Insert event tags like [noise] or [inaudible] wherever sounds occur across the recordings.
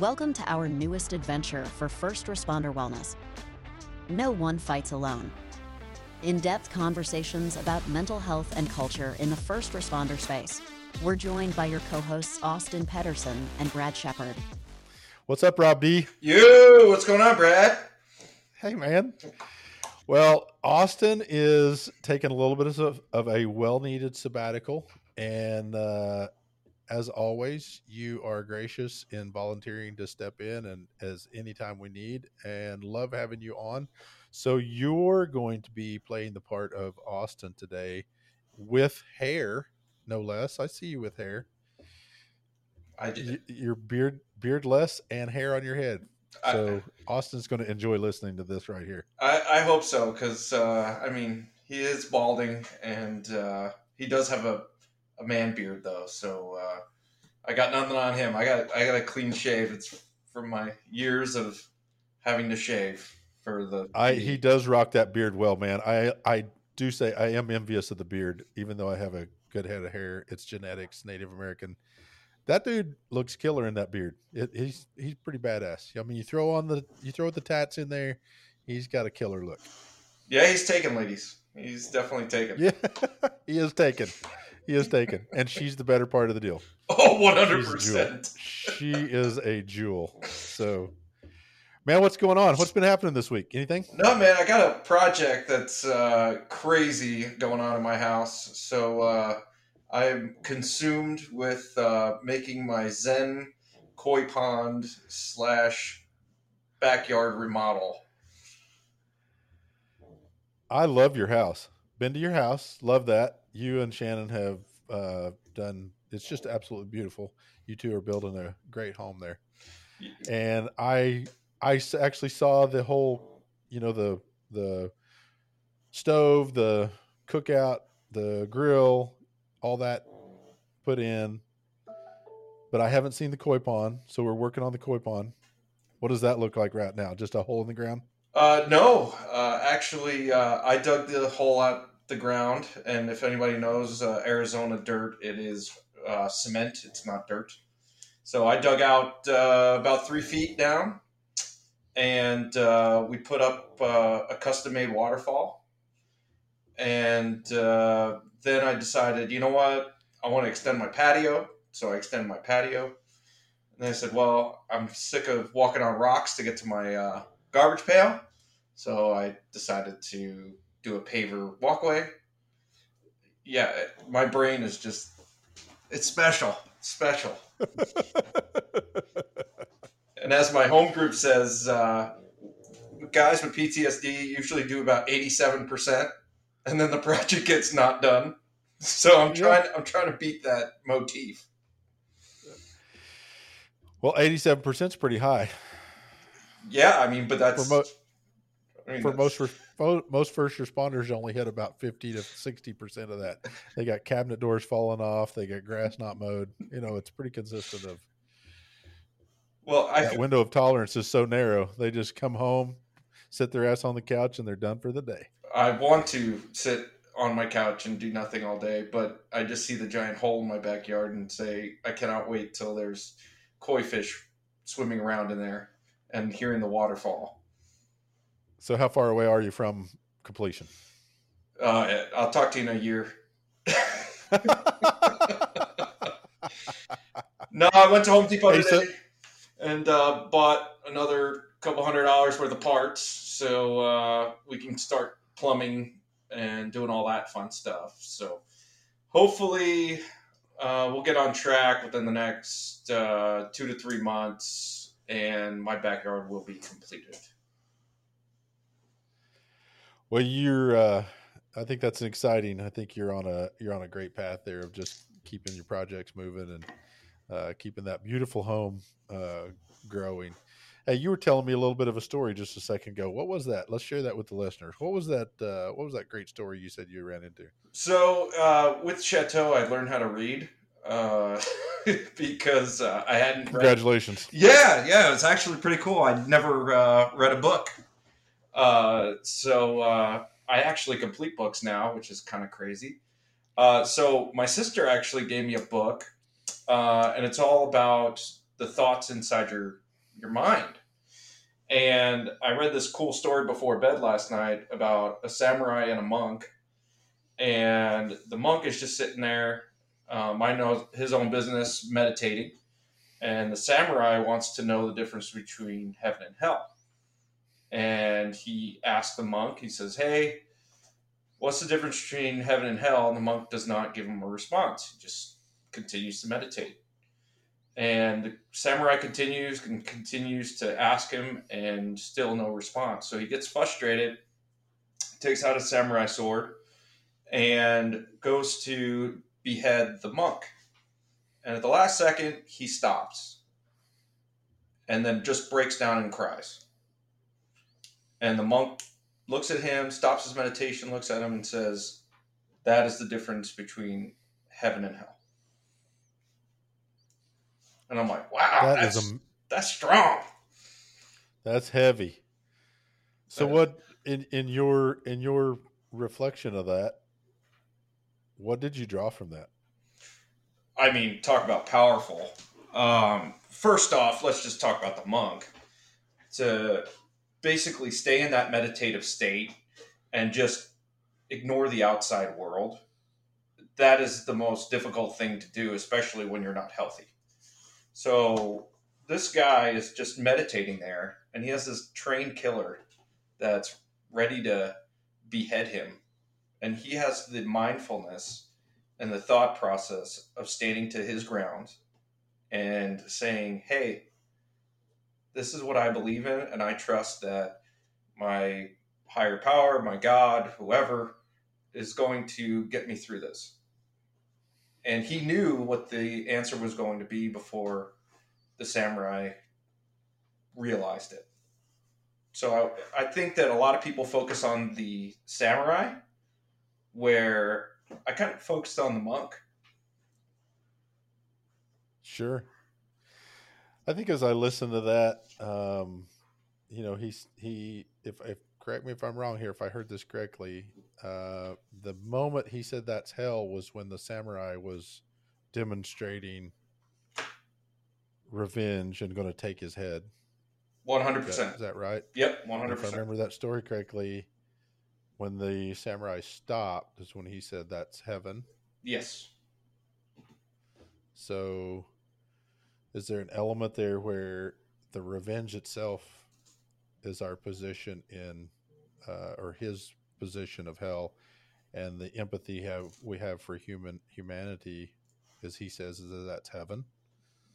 Welcome to our newest adventure for first responder wellness. No one fights alone. In depth conversations about mental health and culture in the first responder space. We're joined by your co hosts, Austin Pedersen and Brad Shepard. What's up, Rob D? Yo, what's going on, Brad? Hey, man. Well, Austin is taking a little bit of, of a well needed sabbatical. And uh, as always, you are gracious in volunteering to step in and as anytime we need and love having you on. So you're going to be playing the part of Austin today with hair, no less. I see you with hair. I did. Your beard, beardless, and hair on your head. So I, Austin's going to enjoy listening to this right here. I, I hope so because uh, I mean he is balding and uh, he does have a, a man beard though. So uh, I got nothing on him. I got I got a clean shave. It's from my years of having to shave for the. I he does rock that beard well, man. I I do say I am envious of the beard, even though I have a good head of hair. It's genetics, Native American. That dude looks killer in that beard. It, he's he's pretty badass. I mean, you throw on the you throw the tats in there, he's got a killer look. Yeah, he's taken, ladies. He's definitely taken. Yeah, [laughs] he is taken. He is taken, and she's the better part of the deal. [laughs] Oh, 100 percent. She is a jewel. So, man, what's going on? What's been happening this week? Anything? No, man. I got a project that's uh, crazy going on in my house. So. Uh, I'm consumed with uh, making my Zen koi pond slash backyard remodel. I love your house. Been to your house. Love that. You and Shannon have uh, done. It's just absolutely beautiful. You two are building a great home there. And I, I actually saw the whole, you know, the the stove, the cookout, the grill, all that put in, but I haven't seen the koi pond. So we're working on the koi pond. What does that look like right now? Just a hole in the ground? Uh, no, uh, actually, uh, I dug the hole out the ground, and if anybody knows uh, Arizona dirt, it is uh, cement. It's not dirt. So I dug out uh, about three feet down, and we put up a custom-made waterfall, and then I decided, you know what? I want to extend my patio. So I extended my patio. And I said, well, I'm sick of walking on rocks to get to my uh, garbage pail. So I decided to do a paver walkway. Yeah, my brain is just, it's special. Special. [laughs] and as my home group says, uh, guys with PTSD usually do about 87% and then the [laughs] project gets not done. So I'm trying. I'm trying to beat that motif. Well, eighty-seven percent is pretty high. Yeah, I mean, but that's I mean, for most most first responders only hit about fifty to sixty percent of that. They got cabinet doors falling off. They got grass not mowed. You know, it's pretty consistent of. Well, I that could... window of tolerance is so narrow. They just come home, sit their ass on the couch, and they're done for the day. I want to sit on my couch and do nothing all day, but I just see the giant hole in my backyard and say, I cannot wait till there's koi fish swimming around in there and hearing the waterfall. So, how far away are you from completion? Uh, I'll talk to you in a year. no, I went to Home Depot today so- and uh, bought another couple hundred dollars worth of parts so uh, we can start plumbing and doing all that fun stuff. So hopefully uh, we'll get on track within the next uh, two to three months, and my backyard will be completed. Well, you're. Uh, I think that's exciting. I think you're on a you're on a great path there of just keeping your projects moving and uh, keeping that beautiful home uh, growing. Hey, you were telling me a little bit of a story just a second ago. What was that? Let's share that with the listeners. What was that? Uh, what was that great story you said you ran into? So uh, with Chateau, I learned how to read uh, [laughs] because uh, I hadn't. Congratulations! Yeah, yeah, it was actually pretty cool. I'd never uh, read a book, uh, so uh, I actually complete books now, which is kind of crazy. Uh, so my sister actually gave me a book, and it's all about the thoughts inside your your mind. And I read this cool story before bed last night about a samurai and a monk. And the monk is just sitting there, um, I know his own business, meditating. And the samurai wants to know the difference between heaven and hell. And he asks the monk, he says, Hey, what's the difference between heaven and hell? And the monk does not give him a response. He just continues to meditate. And the samurai continues and continues to ask him, and still no response. So he gets frustrated, takes out a samurai sword, and goes to behead the monk. And at the last second, he stops and then just breaks down and cries. And the monk looks at him, stops his meditation, looks at him, and says, That is the difference between heaven and hell. And I'm like, wow, That that's, is a that's strong. that's heavy. So That- what in in your in your reflection of that, what did you draw from that? I mean, talk about powerful. Um, first off, let's just talk about the monk. To basically stay in that meditative state and just ignore the outside world, that is the most difficult thing to do, especially when you're not healthy. So this guy is just meditating there, and he has this trained killer that's ready to behead him. And he has the mindfulness and the thought process of standing to his ground and saying, Hey, this is what I believe in, and I trust that my higher power, my God, whoever, is going to get me through this. And he knew what the answer was going to be before the samurai realized it. So I, I think that a lot of people focus on the samurai, where I kind of focused on the monk. Sure. I think as I listen to that, um, you know, he's he if if correct me if I'm wrong here, if I heard this correctly, uh, the moment he said that's hell was when the samurai was demonstrating revenge and going to take his head. One hundred percent. is that right? Yep, one hundred If I percent. remember that story correctly, when the samurai stopped is when he said that's heaven. Yes. So, is there an element there where the revenge itself is our position in, uh, or his position of hell, and the empathy have we have for human humanity, as he says, is that that's heaven?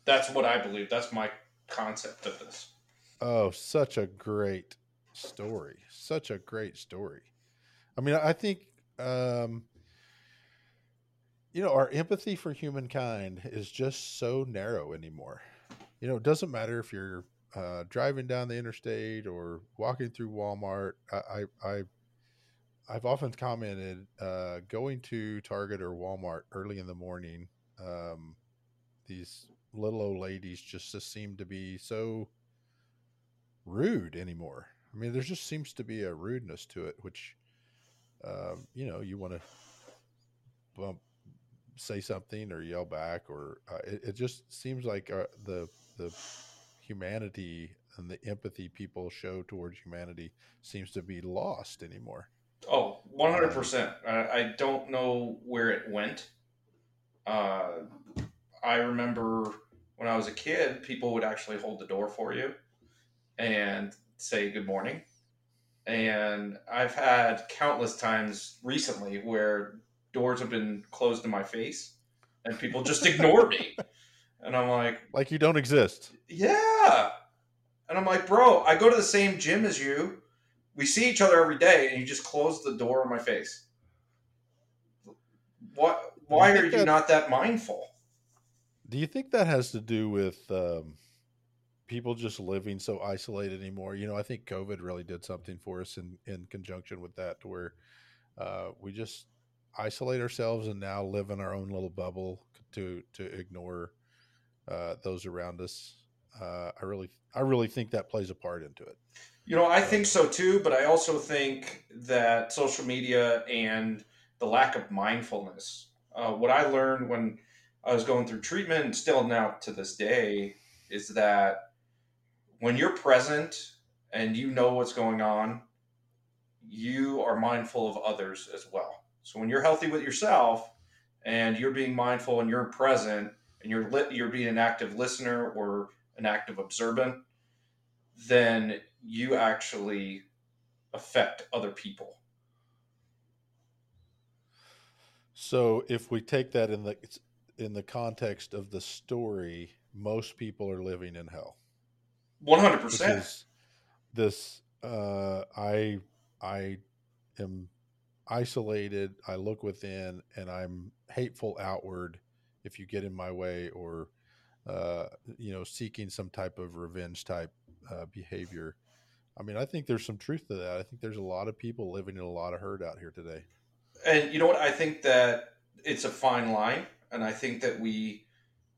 That's what I believe. That's my concept of this. Oh, such a great story! Such a great story. I mean, I think. Um, you know, our empathy for humankind is just so narrow anymore. You know, it doesn't matter if you're uh, driving down the interstate or walking through Walmart. I, I, I I've often commented uh, going to Target or Walmart early in the morning. Um, these little old ladies just, just seem to be so rude anymore. I mean, there just seems to be a rudeness to it, which, um, you know, you want to bump say something or yell back or uh, it, it just seems like uh, the the humanity and the empathy people show towards humanity seems to be lost anymore Oh, 100%. I, I don't know where it went. Uh, I remember when I was a kid, people would actually hold the door for you and say good morning. And I've had countless times recently where doors have been closed in my face and people just ignore me. [laughs] And I'm like, like you don't exist yeah. And I'm like, bro, I go to the same gym as you. We see each other every day, and you just close the door in my face. What? Why are you that- not that mindful? do you think that has to do with um, people just living so isolated anymore you know i think covid really did something for us in in conjunction with that to where uh, we just isolate ourselves and now live in our own little bubble to to ignore uh, those around us. Uh, I really, I really think that plays a part into it. You know, I think so too, but I also think that social media and the lack of mindfulness. Uh, what I learned when I was going through treatment, still now to this day, is that when you're present and you know what's going on, you are mindful of others as well. So when you're healthy with yourself and you're being mindful and you're present and you're lit, you're being an active listener or an active observant, then you actually affect other people. So if we take that in the in the context of the story, most people are living in hell. One hundred percent. This uh, I I am isolated. I look within, and I'm hateful outward. If you get in my way, or uh, you know, seeking some type of revenge type uh, behavior. I mean, I think there's some truth to that. I think there's a lot of people living in a lot of hurt out here today. And you know what? I think that it's a fine line, and I think that we.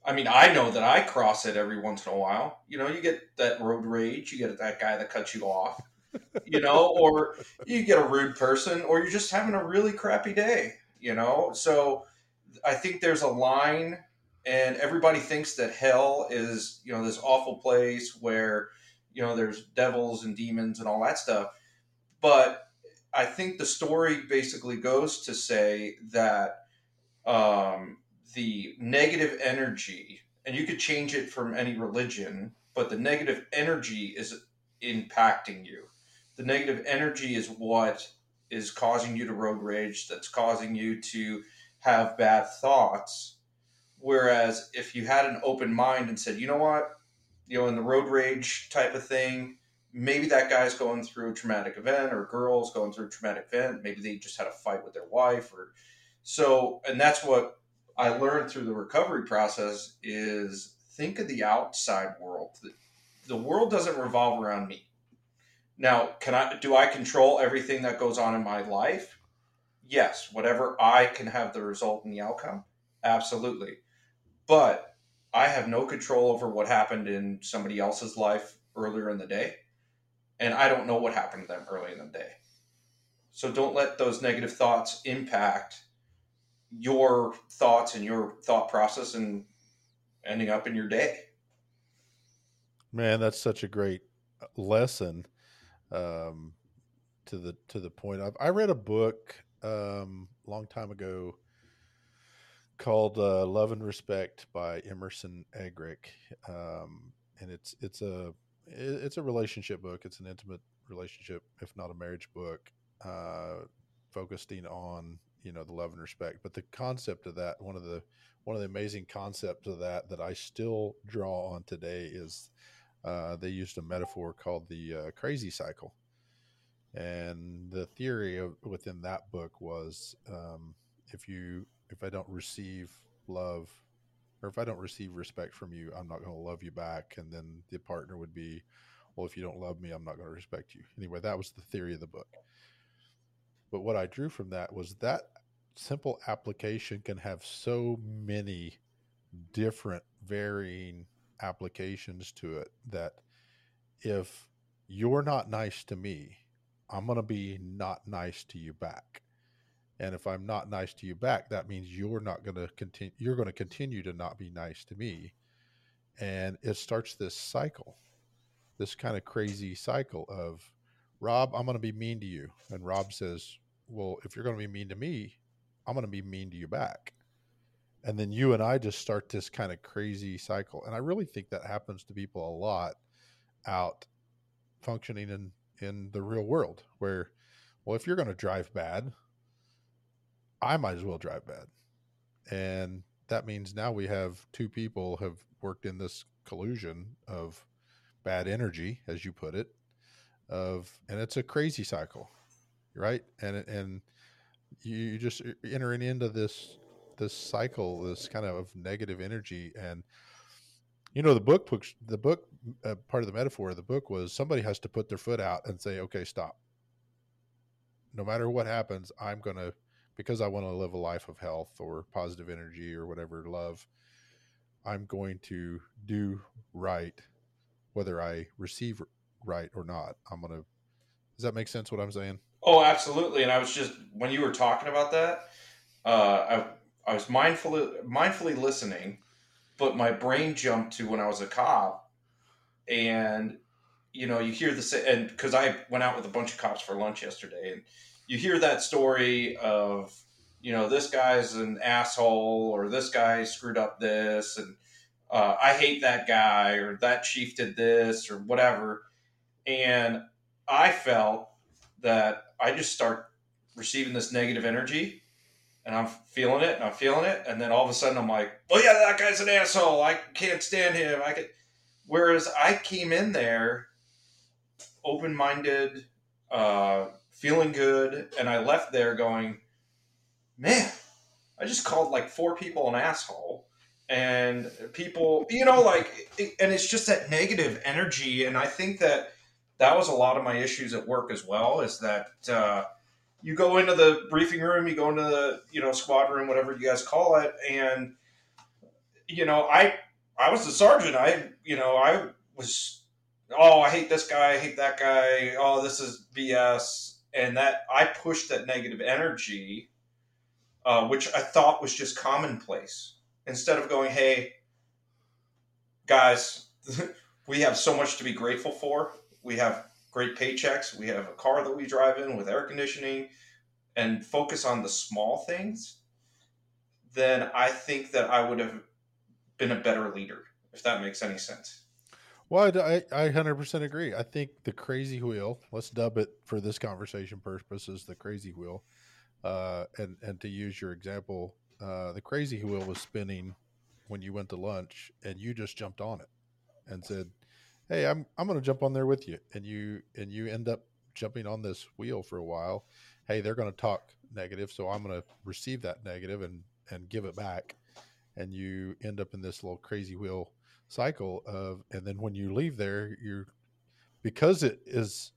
I mean, I know that I cross it every once in a while. You know, you get that road rage, you get that guy that cuts you off, you know, or you get a rude person, or you're just having a really crappy day, you know. So I think there's a line, and everybody thinks that hell is, you know, this awful place where, you know, there's devils and demons and all that stuff. But I think the story basically goes to say that um, the negative energy, and you could change it from any religion, but the negative energy is impacting you. The negative energy is what is causing you to road rage, that's causing you to have bad thoughts. Whereas if you had an open mind and said, you know what, you know, in the road rage type of thing, maybe that guy's going through a traumatic event or girl's going through a traumatic event. Maybe they just had a fight with their wife or so, and that's what I learned through the recovery process is think of the outside world. The, the world doesn't revolve around me. Now, can I do I control everything that goes on in my life? Yes, whatever I can have the result and the outcome. Absolutely. But I have no control over what happened in somebody else's life earlier in the day. And I don't know what happened to them early in the day. So don't let those negative thoughts impact your thoughts and your thought process and ending up in your day. Man, that's such a great lesson. Um, to the to the point of I read a book um, a long time ago called uh, Love and Respect by Emerson Eggerichs, um, and it's it's a it's a relationship book. It's an intimate relationship, if not a marriage book, uh, focusing on you know the love and respect but the concept of that one of the one of the amazing concepts of that that i still draw on today is uh, they used a metaphor called the uh, crazy cycle. And the theory of, within that book was um, if you if i don't receive love or if i don't receive respect from you i'm not going to love you back. And then the partner would be well if you don't love me i'm not going to respect you. Anyway that was the theory of the book. But what I drew from that was that simple application can have so many different varying applications to it that if you're not nice to me, I'm going to be not nice to you back. And if I'm not nice to you back, that means you're not going to continue you're going to continue to not be nice to me. And it starts this cycle. This kind of crazy cycle of Rob, I'm going to be mean to you. And Rob says, well, if you're going to be mean to me, I'm going to be mean to you back. And then you and I just start this kind of crazy cycle. And I really think that happens to people a lot out functioning in, in the real world where, well, if you're going to drive bad, I might as well drive bad. And that means now we have two people have worked in this collusion of bad energy, as you put it, of, and it's a crazy cycle right? And and you just entering into this this cycle, this kind of negative energy, and you know the book the book uh, part of the metaphor of the book was somebody has to put their foot out and say, okay, stop. No matter what happens, I'm gonna because I want to live a life of health or positive energy or whatever love. I'm going to do right, whether I receive right or not. I'm gonna. Does that make sense? What I'm saying? Oh, absolutely. And I was just when you were talking about that, uh, I was mindfully mindfully listening, but my brain jumped to when I was a cop, and you know, you hear the and because I went out with a bunch of cops for lunch yesterday, and you hear that story of, you know, this guy's an asshole or this guy screwed up this, and uh, I hate that guy or that chief did this or whatever, and I felt that I just start receiving this negative energy and I'm feeling it and I'm feeling it. And then all of a sudden I'm like, oh yeah, that guy's an asshole. I can't stand him. I can Whereas I came in there open minded, uh, feeling good, and I left there going, man, I just called like four people an asshole. And people, you know, like, and it's just that negative energy. And I think that that was a lot of my issues at work as well is that, uh, you go into the briefing room, you go into the, you know, squad room, whatever you guys call it. And, you know, I, I was the sergeant. I, you know, I was, oh, I hate this guy, I hate that guy. Oh, this is BS. And that I pushed that negative energy, uh, which I thought was just commonplace. Instead of going, hey, guys, [laughs] we have so much to be grateful for. We have great paychecks. We have a car that we drive in with air conditioning and focus on the small things, then I think that I would have been a better leader, if that makes any sense. Well, I, I 100% agree. I think the crazy wheel, let's dub it for this conversation purposes, the crazy wheel. Uh, and, and to use your example, uh, the crazy wheel was spinning when you went to lunch and you just jumped on it and said, Hey, I'm, I'm going to jump on there with you. And you, and you end up jumping on this wheel for a while. Hey, they're going to talk negative. So I'm going to receive that negative and, and give it back and you end up in this little crazy wheel cycle of and then when you leave there you're because it is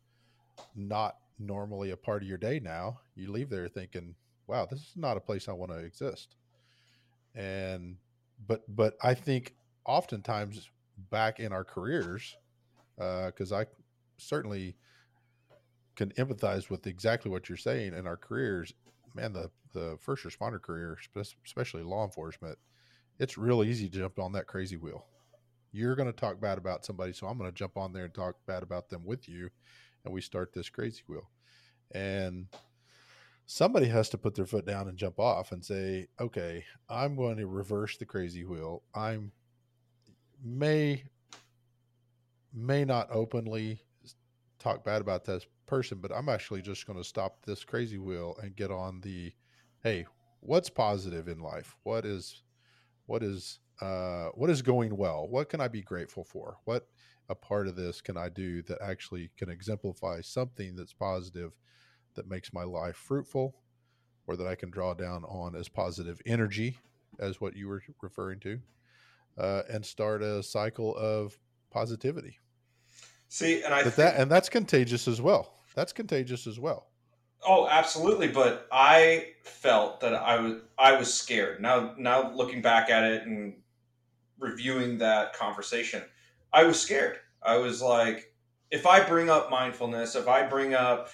not normally a part of your day now you leave there thinking wow this is not a place i want to exist and but but i think oftentimes back in our careers because uh, i certainly can empathize with exactly what you're saying in our careers man the the first responder career especially law enforcement it's real easy to jump on that crazy wheel. You're going to talk bad about somebody, so I'm going to jump on there and talk bad about them with you, and we start this crazy wheel. And somebody has to put their foot down and jump off and say, "Okay, I'm going to reverse the crazy wheel. I'm may may not openly talk bad about this person, but I'm actually just going to stop this crazy wheel and get on the hey, what's positive in life? What is what is uh, what is going well? What can I be grateful for? What a part of this can I do that actually can exemplify something that's positive that makes my life fruitful or that I can draw down on as positive energy, as what you were referring to, uh, and start a cycle of positivity. See, and I that and that's contagious as well. That's contagious as well. Oh, absolutely. But I felt that I was I was scared. Now now looking back at it and reviewing that conversation, I was scared. I was like, if I bring up mindfulness, if I bring up,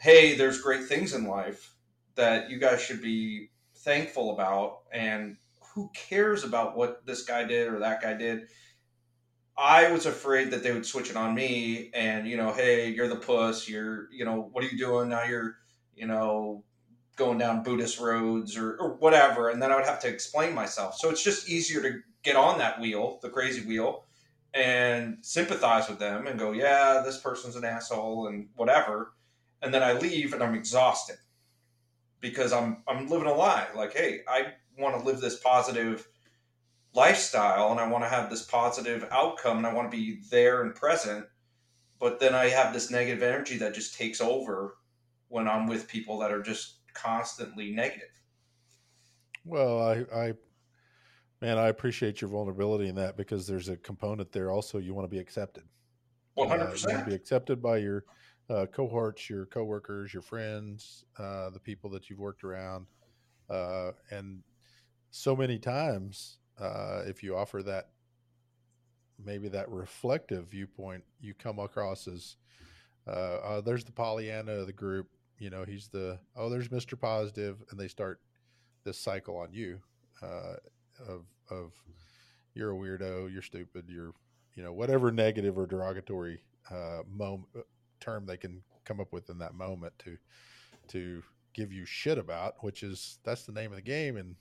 hey, there's great things in life that you guys should be thankful about, and who cares about what this guy did or that guy did? I was afraid that they would switch it on me and, you know, hey, you're the puss, you're, you know, what are you doing? Now you're you know, going down Buddhist roads or, or whatever. And then I would have to explain myself. So it's just easier to get on that wheel, the crazy wheel, and sympathize with them and go, yeah, this person's an asshole and whatever. And then I leave and I'm exhausted because I'm I'm living a lie. Like, hey, I want to live this positive lifestyle and I want to have this positive outcome and I want to be there and present. But then I have this negative energy that just takes over when I'm with people that are just constantly negative. Well, I, I, man, I appreciate your vulnerability in that because there's a component there. Also, you want to be accepted. One hundred percent. You want to be accepted by your uh, cohorts, your coworkers, your friends, uh, the people that you've worked around, uh, and so many times, uh, if you offer that, maybe that reflective viewpoint, you come across as, uh, uh, there's the Pollyanna of the group you know he's the oh there's mr positive and they start this cycle on you uh, of of you're a weirdo you're stupid you're you know whatever negative or derogatory uh, moment term they can come up with in that moment to to give you shit about, which is that's the name of the game in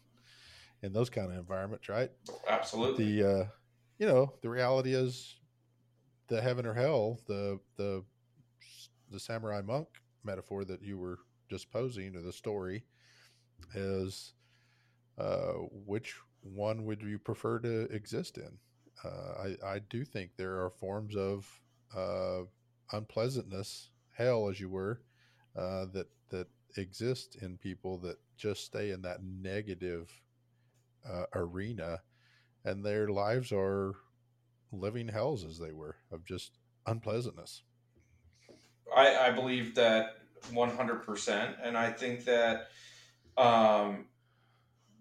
in those kind of environments, right? Absolutely. The uh, you know the reality is the heaven or hell, the the the samurai monk metaphor that you were just posing, or the story, is uh, which one would you prefer to exist in? Uh, I I do think there are forms of uh, unpleasantness, hell as you were, uh, that that exist in people that just stay in that negative uh, arena, and their lives are living hells as they were of just unpleasantness. I, I believe that 100%. And I think that, um,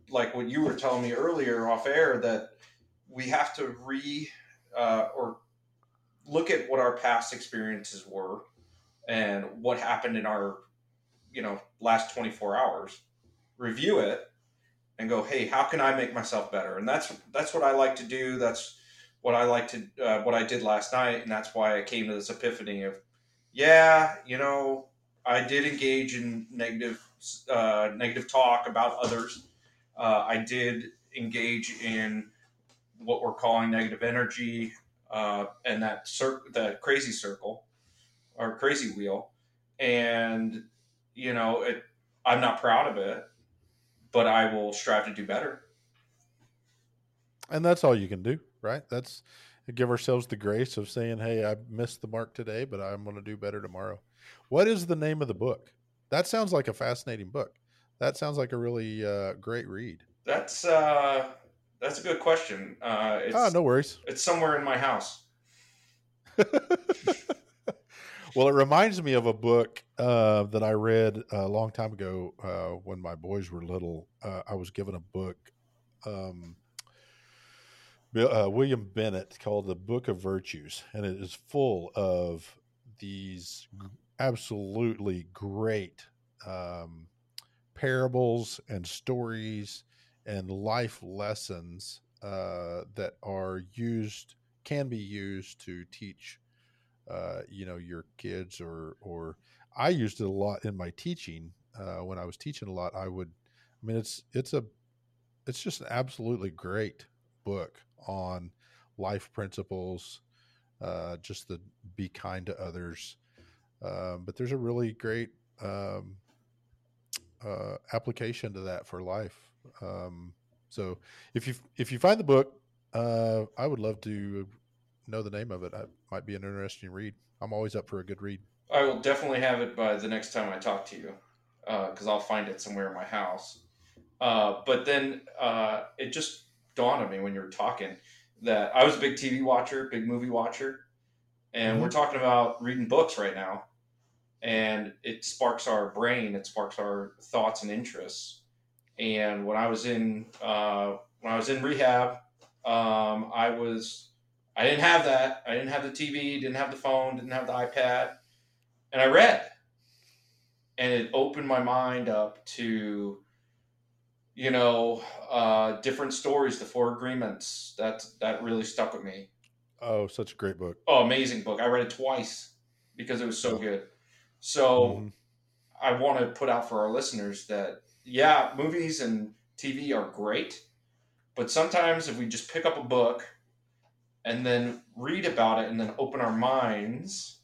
like what you were telling me earlier off air, that we have to re uh, or look at what our past experiences were and what happened in our, you know, last 24 hours, review it and go, hey, how can I make myself better? And that's that's what I like to do. That's what I like to uh, what I did last night, and that's why I came to this epiphany of, yeah, you know, I did engage in negative uh, negative talk about others. Uh, I did engage in what we're calling negative energy uh, and that cir- the crazy circle or crazy wheel, and you know, it. I'm not proud of it, but I will strive to do better. And that's all you can do right? That's give ourselves the grace of saying, "Hey, I missed the mark today, but I'm going to do better tomorrow." What is the name of the book? That sounds like a fascinating book. That sounds like a really uh, great read. That's uh, that's a good question. Uh, it's, oh, no worries. It's somewhere in my house. [laughs] well, it reminds me of a book uh, that I read a long time ago uh, when my boys were little. Uh, I was given a book. Um, uh, William Bennett called the Book of Virtues, and it is full of these absolutely great um, parables and stories and life lessons uh, that are used can be used to teach uh, you know your kids or or I used it a lot in my teaching uh, when I was teaching a lot I would I mean it's it's a it's just an absolutely great book on life principles, uh, just to be kind to others. Um, but there's a really great um, uh, application to that for life. Um, so if you if you find the book, uh, I would love to know the name of it. It might be an interesting read. I'm always up for a good read. I will definitely have it by the next time I talk to you, because uh, I'll find it somewhere in my house. Uh, but then uh, it just dawned on me when you were talking that I was a big TV watcher, big movie watcher, and mm-hmm. we're talking about reading books right now, and it sparks our brain, it sparks our thoughts and interests. And when I was in uh, when I was in rehab, um, I was I didn't have that. I didn't have the TV, didn't have the phone, didn't have the iPad, and I read, and it opened my mind up to you know, uh, different stories, the Four Agreements. That that really stuck with me. Oh, such a great book. Oh, amazing book. I read it twice because it was so good. So mm-hmm. I want to put out for our listeners that yeah, movies and TV are great, but sometimes if we just pick up a book and then read about it and then open our minds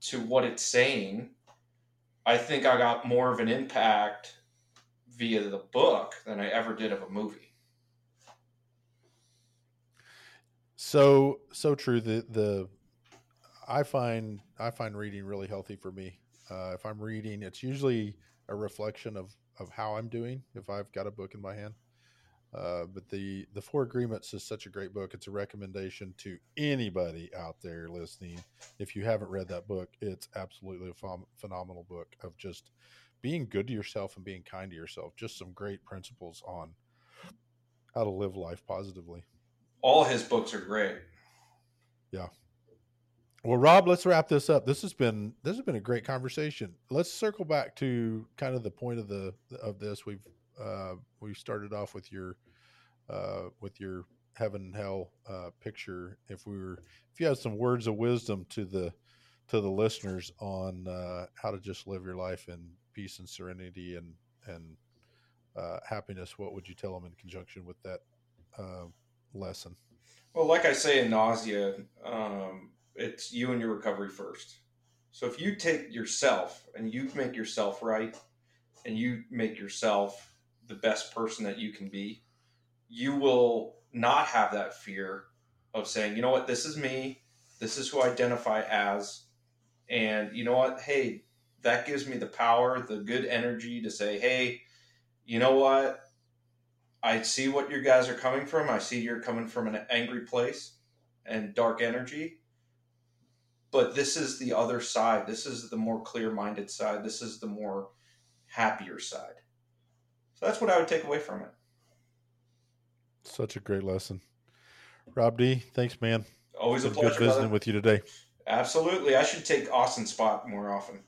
to what it's saying, I think I got more of an impact via the book than I ever did of a movie. So so true. The the I find I find reading really healthy for me. Uh, if I'm reading, it's usually a reflection of of how I'm doing. If I've got a book in my hand. Uh, but the the Four Agreements is such a great book. It's a recommendation to anybody out there listening. If you haven't read that book, it's absolutely a ph- phenomenal book of just being good to yourself and being kind to yourself. Just some great principles on how to live life positively. All his books are great. Yeah. Well, Rob, let's wrap this up. This has been this has been a great conversation. Let's circle back to kind of the point of the of this. We've uh, we started off with your uh, with your heaven and hell uh, picture. If we were if you had some words of wisdom to the to the listeners on uh, how to just live your life in peace and serenity and and uh, happiness, what would you tell them in conjunction with that uh, lesson? Well, like I say in nausea, um, it's you and your recovery first. So if you take yourself and you make yourself right, and you make yourself the best person that you can be, you will not have that fear of saying, you know what, this is me, this is who I identify as, and you know what, hey, that gives me the power, the good energy to say, hey, you know what, I see what you guys are coming from. I see you're coming from an angry place and dark energy. But this is the other side. This is the more clear minded side. This is the more happier side. So that's what I would take away from it. Such a great lesson. Rob D, thanks, man. Always a pleasure. Good visiting brother. with you today. Absolutely. I should take Austin's spot more often.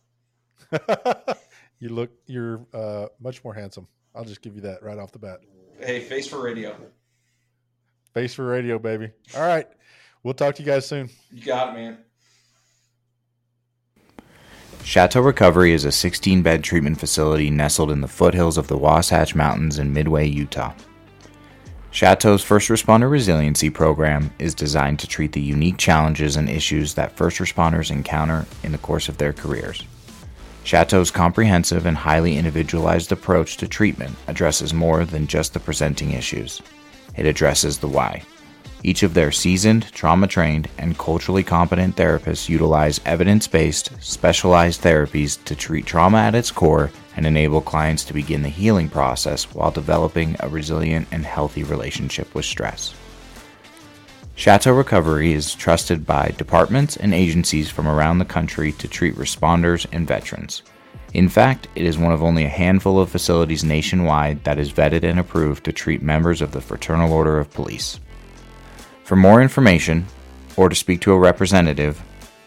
[laughs] you look, you're uh, much more handsome. I'll just give you that right off the bat. Hey, face for radio. Face for radio, baby. All right. We'll talk to you guys soon. You got it, man. Chateau Recovery is a 16 bed treatment facility nestled in the foothills of the Wasatch Mountains in Midway, Utah. Chateau's First Responder Resiliency Program is designed to treat the unique challenges and issues that first responders encounter in the course of their careers. Chateau's comprehensive and highly individualized approach to treatment addresses more than just the presenting issues. It addresses the why. Each of their seasoned, trauma trained, and culturally competent therapists utilize evidence based, specialized therapies to treat trauma at its core and enable clients to begin the healing process while developing a resilient and healthy relationship with stress. Chateau Recovery is trusted by departments and agencies from around the country to treat responders and veterans. In fact, it is one of only a handful of facilities nationwide that is vetted and approved to treat members of the Fraternal Order of Police. For more information or to speak to a representative,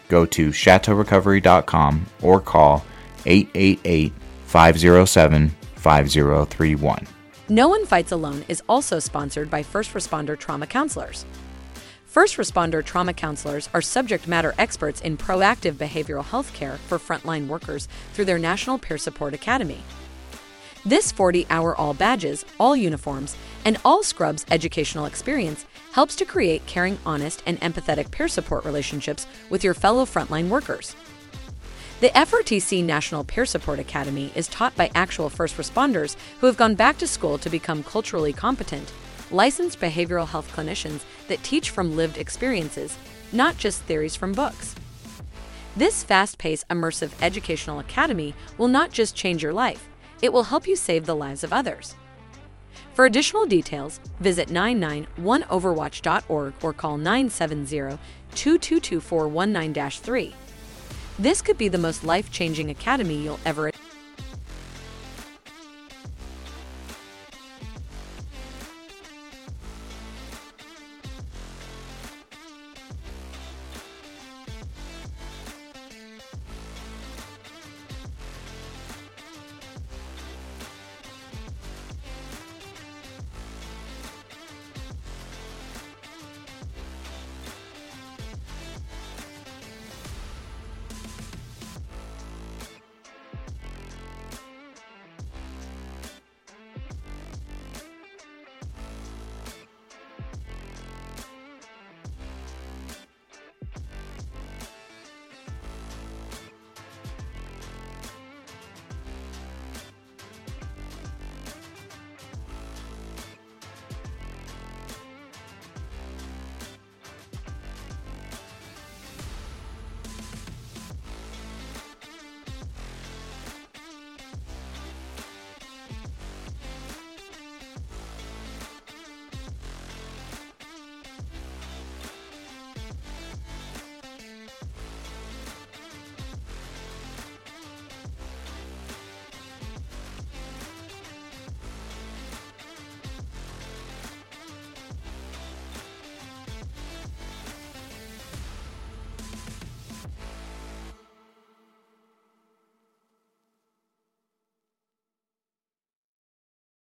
go to chateaurecovery.com or call 888 507 5031. No One Fights Alone is also sponsored by First Responder Trauma Counselors. First responder trauma counselors are subject matter experts in proactive behavioral health care for frontline workers through their National Peer Support Academy. This 40 hour all badges, all uniforms, and all scrubs educational experience helps to create caring, honest, and empathetic peer support relationships with your fellow frontline workers. The FRTC National Peer Support Academy is taught by actual first responders who have gone back to school to become culturally competent, licensed behavioral health clinicians that teach from lived experiences, not just theories from books. This fast paced, immersive educational academy will not just change your life, it will help you save the lives of others. For additional details, visit 991overwatch.org or call 970 2224 19 3. This could be the most life changing academy you'll ever.